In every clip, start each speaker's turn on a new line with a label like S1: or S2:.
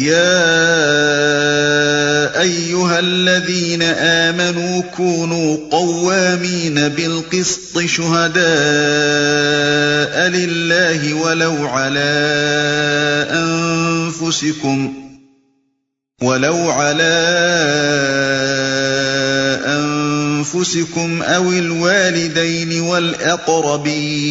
S1: يا ايها الذين امنوا كونوا قوامين بالقسط شهداء لله ولو على انفسكم ولو على انفسكم او الوالدين والاقربين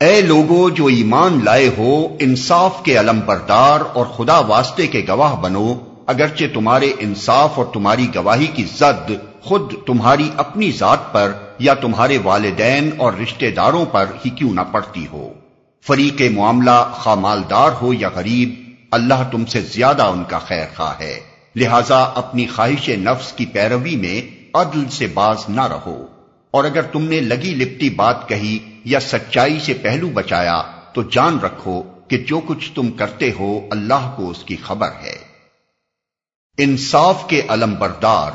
S2: اے لوگو، جو ایمان لائے ہو، انصاف کے علم بردار اور خدا واسطے کے گواہ بنو۔ اگرچہ تمہارے انصاف اور تمہاری گواہی کی زد خود تمہاری اپنی ذات پر یا تمہارے والدین اور رشتہ داروں پر ہی کیوں نہ پڑتی ہو۔ فریق معاملہ خامالدار ہو یا غریب، اللہ تم سے زیادہ ان کا خیر خواہ ہے۔ لہذا اپنی خواہش نفس کی پیروی میں عدل سے باز نہ رہو۔ اور اگر تم نے لگی لپٹی بات کہی یا سچائی سے پہلو بچایا، تو جان رکھو کہ جو کچھ تم کرتے ہو اللہ کو اس کی خبر ہے۔ انصاف کے علم بردار۔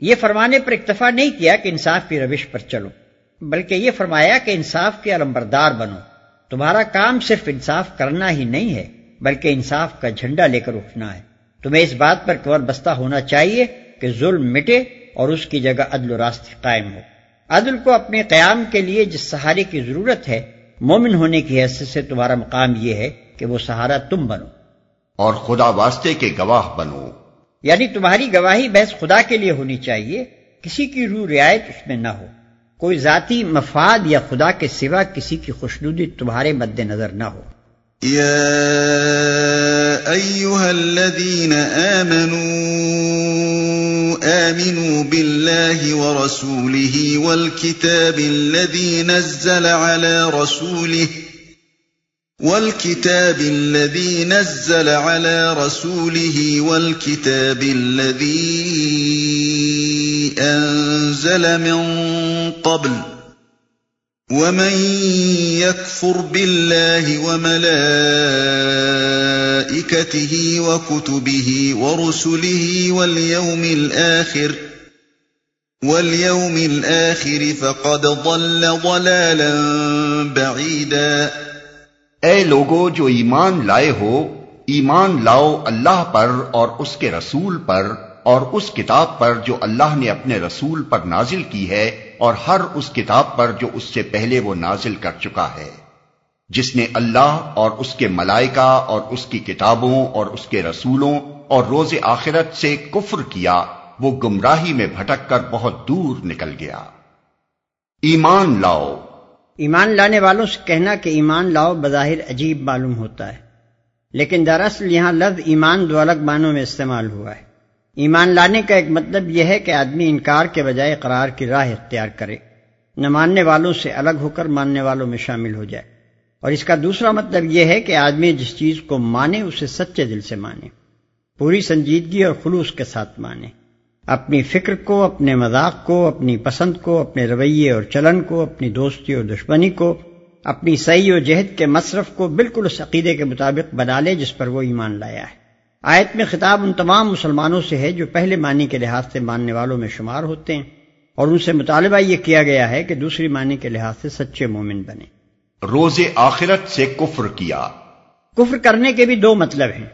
S3: یہ فرمانے پر اکتفا نہیں کیا کہ انصاف کی روش پر چلو، بلکہ یہ فرمایا کہ انصاف کے علم بردار بنو۔ تمہارا کام صرف انصاف کرنا ہی نہیں ہے، بلکہ انصاف کا جھنڈا لے کر اٹھنا ہے۔ تمہیں اس بات پر کور بستہ ہونا چاہیے کہ ظلم مٹے اور اس کی جگہ عدل و راست قائم ہو۔ عدل کو اپنے قیام کے لیے جس سہارے کی ضرورت ہے مومن ہونے کی حیثیت سے تمہارا مقام یہ ہے کہ وہ سہارا تم بنو۔
S2: اور خدا واسطے کے گواہ بنو۔
S3: یعنی تمہاری گواہی بحث خدا کے لیے ہونی چاہیے کسی کی روح رعایت اس میں نہ ہو۔ کوئی ذاتی مفاد یا خدا کے سوا کسی کی خوشنودی تمہارے مد نظر نہ ہو۔
S1: الذين آمنوا بالله ورسوله والكتاب الذي نزل على رسوله والكتاب الذي نزل على رسوله والكتاب الذي أنزل من قبل ومن يكفر بالله وملائكته وكتبه ورسله واليوم الآخر واليوم الآخر فقد ضل ضلالا بعيدا
S2: اے لوگو، جو ایمان لائے ہو، ایمان لاؤ اللہ پر اور اس کے رسول پر اور اس کتاب پر جو اللہ نے اپنے رسول پر نازل کی ہے، اور ہر اس کتاب پر جو اس سے پہلے وہ نازل کر چکا ہے۔ جس نے اللہ اور اس کے ملائکہ اور اس کی کتابوں اور اس کے رسولوں اور روز آخرت سے کفر کیا، وہ گمراہی میں بھٹک کر بہت دور نکل گیا۔ ایمان لاؤ۔
S3: ایمان لانے والوں سے کہنا کہ ایمان لاؤ بظاہر عجیب معلوم ہوتا ہے، لیکن دراصل یہاں لفظ ایمان دو الگ معنوں میں استعمال ہوا ہے۔ ایمان لانے کا ایک مطلب یہ ہے کہ آدمی انکار کے بجائے قرار کی راہ اختیار کرے۔ نہ ماننے والوں سے الگ ہو کر ماننے والوں میں شامل ہو جائے۔ اور اس کا دوسرا مطلب یہ ہے کہ آدمی جس چیز کو مانے اسے سچے دل سے مانے۔ پوری سنجیدگی اور خلوص کے ساتھ مانے۔ اپنی فکر کو، اپنے مذاق کو، اپنی پسند کو، اپنے رویے اور چلن کو، اپنی دوستی اور دشمنی کو، اپنی صحیح و جہد کے مصرف کو بالکل اس عقیدے کے مطابق بنا لے جس پر وہ ایمان لایا ہے۔ آیت میں خطاب ان تمام مسلمانوں سے ہے جو پہلے معنی کے لحاظ سے ماننے والوں میں شمار ہوتے ہیں اور ان سے مطالبہ یہ کیا گیا ہے کہ دوسری معنی کے لحاظ سے سچے مومن بنے۔
S2: روز آخرت سے کفر کیا۔
S3: کفر کرنے کے بھی دو مطلب ہیں۔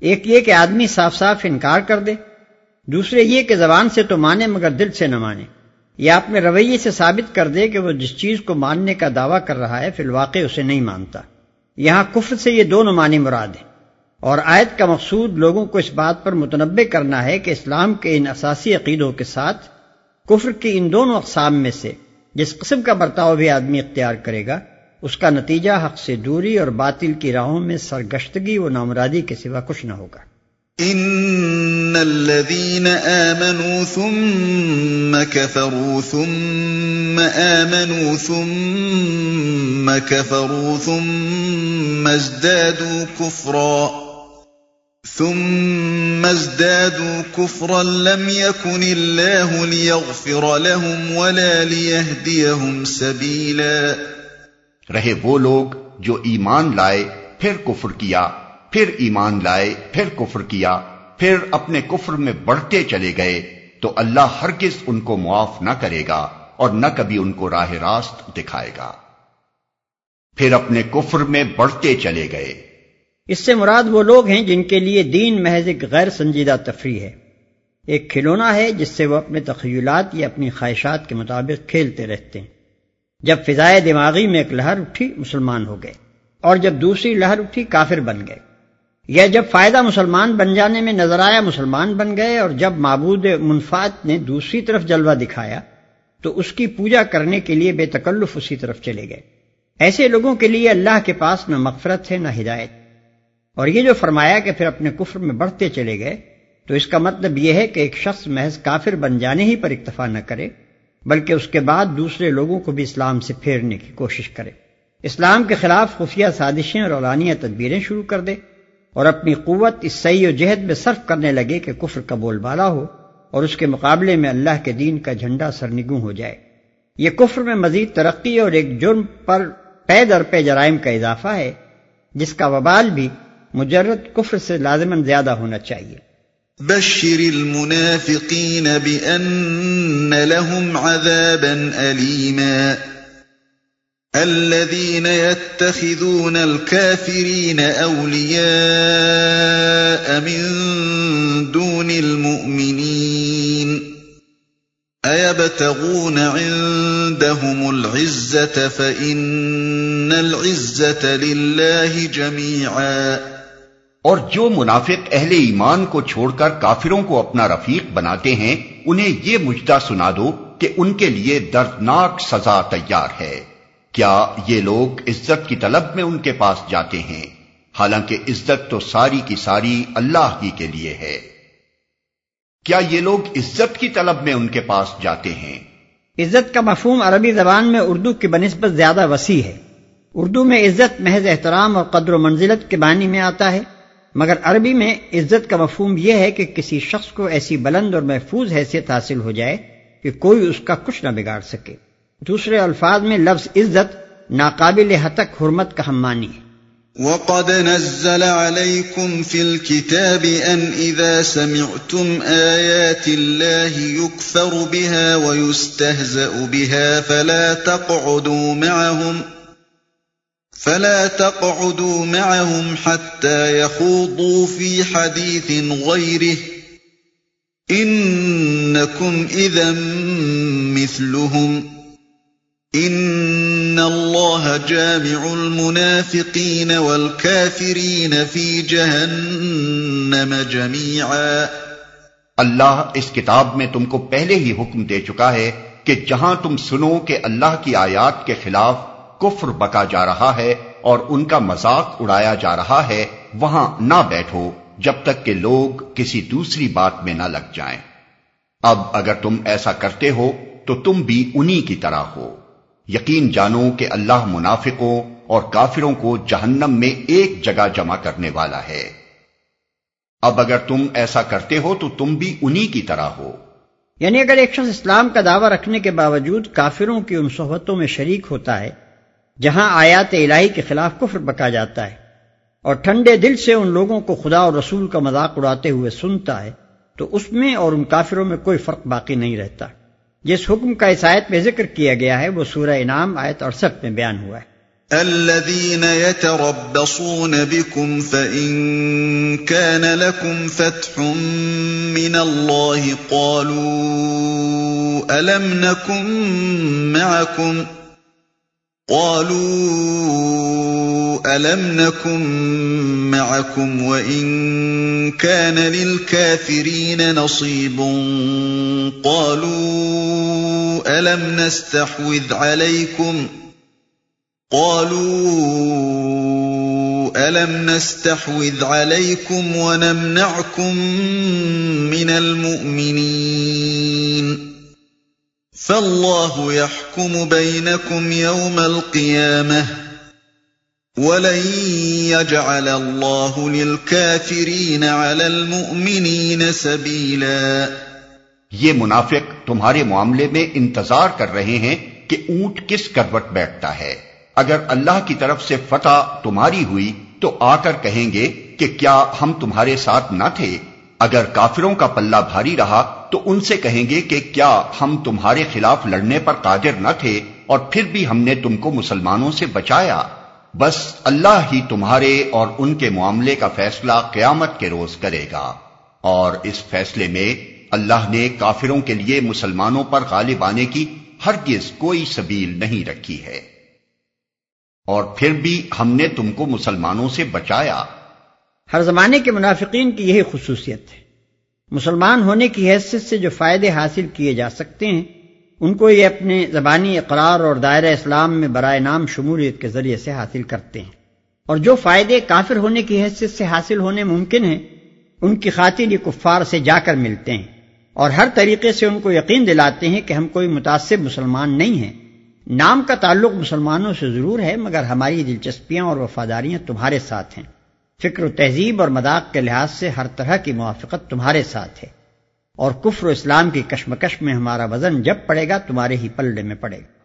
S3: ایک یہ کہ آدمی صاف صاف انکار کر دے دوسرے یہ کہ زبان سے تو مانے مگر دل سے نہ مانے۔ یا اپنے رویے سے ثابت کر دے کہ وہ جس چیز کو ماننے کا دعویٰ کر رہا ہے فی الواقع اسے نہیں مانتا۔ یہاں کفر سے یہ دونوں معنی مراد ہیں۔ اور آیت کا مقصود لوگوں کو اس بات پر متنوع کرنا ہے کہ اسلام کے ان اساسی عقیدوں کے ساتھ کفر کی ان دونوں اقسام میں سے جس قسم کا برتاؤ بھی آدمی اختیار کرے گا، اس کا نتیجہ حق سے دوری اور باطل کی راہوں میں سرگشتگی و نامرادی کے سوا کچھ نہ ہوگا۔
S1: ان الذين آمنوا ثم كفروا ثم آمنوا، ثم كفروا ثم ازدادوا كفرا ثم ازدادوا كفرا لم يكن الله ليغفر لهم ولا ليهديهم سبيلا.
S2: رہے وہ لوگ جو ایمان لائے، پھر کفر کیا، پھر ایمان لائے، پھر کفر کیا، پھر اپنے کفر میں بڑھتے چلے گئے، تو اللہ ہرگز ان کو معاف نہ کرے گا اور نہ کبھی ان کو راہ راست دکھائے گا۔ پھر اپنے کفر میں بڑھتے چلے گئے۔
S3: اس سے مراد وہ لوگ ہیں جن کے لیے دین محض ایک غیر سنجیدہ تفریح ہے۔ ایک کھلونا ہے جس سے وہ اپنے تخیلات یا اپنی خواہشات کے مطابق کھیلتے رہتے ہیں۔ جب فضائے دماغی میں ایک لہر اٹھی، مسلمان ہو گئے۔ اور جب دوسری لہر اٹھی، کافر بن گئے۔ یا جب فائدہ مسلمان بن جانے میں نظر آیا، مسلمان بن گئے۔ اور جب معبود منفات نے دوسری طرف جلوہ دکھایا، تو اس کی پوجا کرنے کے لیے بے تکلف اسی طرف چلے گئے۔ ایسے لوگوں کے لیے اللہ کے پاس نہ مغفرت ہے، نہ ہدایت۔ اور یہ جو فرمایا کہ پھر اپنے کفر میں بڑھتے چلے گئے، تو اس کا مطلب یہ ہے کہ ایک شخص محض کافر بن جانے ہی پر اکتفا نہ کرے، بلکہ اس کے بعد دوسرے لوگوں کو بھی اسلام سے پھیرنے کی کوشش کرے۔ اسلام کے خلاف خفیہ سازشیں اور اولانیہ تدبیریں شروع کر دے اور اپنی قوت اس صحیح و جہد میں صرف کرنے لگے کہ کفر کا بول بالا ہو اور اس کے مقابلے میں اللہ کے دین کا جھنڈا سرنگوں ہو جائے۔ یہ کفر میں مزید ترقی اور ایک جرم پر پے در پے جرائم کا اضافہ ہے، جس کا وبال بھی مجرد کفر سے لازمن زیادہ ہونا چاہیے۔
S1: بشر المنافقین بأن لهم عذابا أليما الذين يتخذون الكافرين أولياء من دون المؤمنين أيبتغون عندهم العزة فإن العزة لله جميعاً
S2: اور جو منافق اہل ایمان کو چھوڑ کر کافروں کو اپنا رفیق بناتے ہیں، انہیں یہ مجدہ سنا دو کہ ان کے لیے دردناک سزا تیار ہے۔ کیا یہ لوگ عزت کی طلب میں ان کے پاس جاتے ہیں؟ حالانکہ عزت تو ساری کی ساری اللہ ہی کے لیے ہے۔ کیا یہ لوگ عزت کی طلب میں ان کے پاس جاتے ہیں؟
S3: عزت کا مفہوم عربی زبان میں اردو کی بنسبت زیادہ وسیع ہے۔ اردو میں عزت محض احترام اور قدر و منزلت کے معنی میں آتا ہے۔ مگر عربی میں عزت کا مفہوم یہ ہے کہ کسی شخص کو ایسی بلند اور محفوظ حیثیت حاصل ہو جائے کہ کوئی اس کا کچھ نہ بگاڑ سکے۔ دوسرے الفاظ میں لفظ عزت ناقابل حتک حرمت کا ہم مانی ہے۔
S1: وقد نزل عليكم في الكتاب أن إذا سمعتم آيات الله يكفر بها ويستهزأ بها فلا تقعدوا معهم فلا تقعدوا معهم حتى يخوضوا في حديث غيره. إنكم إذا مثلهم. إن الله جامع المنافقين والكافرين في جهنم جميعا.
S2: اللہ اس کتاب میں تم کو پہلے ہی حکم دے چکا ہے کہ جہاں تم سنو کہ اللہ کی آیات کے خلاف کفر بکا جا رہا ہے اور ان کا مذاق اڑایا جا رہا ہے، وہاں نہ بیٹھو جب تک کہ لوگ کسی دوسری بات میں نہ لگ جائیں۔ اب اگر تم ایسا کرتے ہو، تو تم بھی انہی کی طرح ہو۔ یقین جانو کہ اللہ منافقوں اور کافروں کو جہنم میں ایک جگہ جمع کرنے والا ہے۔ اب اگر تم ایسا کرتے ہو، تو تم بھی انہی کی طرح ہو۔
S3: یعنی اگر ایک شخص اسلام کا دعویٰ رکھنے کے باوجود کافروں کی ان صحبتوں میں شریک ہوتا ہے جہاں آیات الہی کے خلاف کفر بکا جاتا ہے اور ٹھنڈے دل سے ان لوگوں کو خدا اور رسول کا مذاق اڑاتے ہوئے سنتا ہے، تو اس میں اور ان کافروں میں کوئی فرق باقی نہیں رہتا جس حکم کا اس آیت میں ذکر کیا گیا ہے، وہ سورہ انعام آیت اڑسٹھ میں بیان ہوا ہے
S1: الذين يتربصون بكم فإن كان لكم فتح من الله قالوا ألم نكن معكم ؟ قالوا ألم نكن معكم وإن كان للكافرين نصيب قالوا ألم نستحوذ عليكم قالوا ألم نستحوذ عليكم ونمنعكم من المؤمنين فاللہ يحكم بينكم يوم القيامة وَلَن يَجْعَلَ اللَّهُ لِلْكَافِرِينَ عَلَى الْمُؤْمِنِينَ سَبِيلًا
S2: یہ منافق تمہارے معاملے میں انتظار کر رہے ہیں کہ اونٹ کس کروٹ بیٹھتا ہے۔ اگر اللہ کی طرف سے فتح تمہاری ہوئی تو آ کر کہیں گے کہ کیا ہم تمہارے ساتھ نہ تھے؟ اگر کافروں کا پلہ بھاری رہا تو ان سے کہیں گے کہ کیا ہم تمہارے خلاف لڑنے پر قادر نہ تھے اور پھر بھی ہم نے تم کو مسلمانوں سے بچایا۔ بس اللہ ہی تمہارے اور ان کے معاملے کا فیصلہ قیامت کے روز کرے گا۔ اور اس فیصلے میں اللہ نے کافروں کے لیے مسلمانوں پر غالب آنے کی ہرگز کوئی سبیل نہیں رکھی ہے۔ اور پھر بھی ہم نے تم کو مسلمانوں سے بچایا۔
S4: ہر زمانے کے منافقین کی یہی خصوصیت ہے۔ مسلمان ہونے کی حیثیت سے جو فائدے حاصل کیے جا سکتے ہیں، ان کو یہ اپنے زبانی اقرار اور دائرہ اسلام میں برائے نام شمولیت کے ذریعے سے حاصل کرتے ہیں۔ اور جو فائدے کافر ہونے کی حیثیت سے حاصل ہونے ممکن ہیں، ان کی خاطر یہ کفار سے جا کر ملتے ہیں۔ اور ہر طریقے سے ان کو یقین دلاتے ہیں کہ ہم کوئی متاثر مسلمان نہیں ہیں۔ نام کا تعلق مسلمانوں سے ضرور ہے، مگر ہماری دلچسپیاں اور وفاداریاں تمہارے ساتھ ہیں۔ فکر و تہذیب اور مذاق کے لحاظ سے ہر طرح کی موافقت تمہارے ساتھ ہے اور کفر و اسلام کی کشمکش میں ہمارا وزن جب پڑے گا تمہارے ہی پلڑے میں پڑے گا۔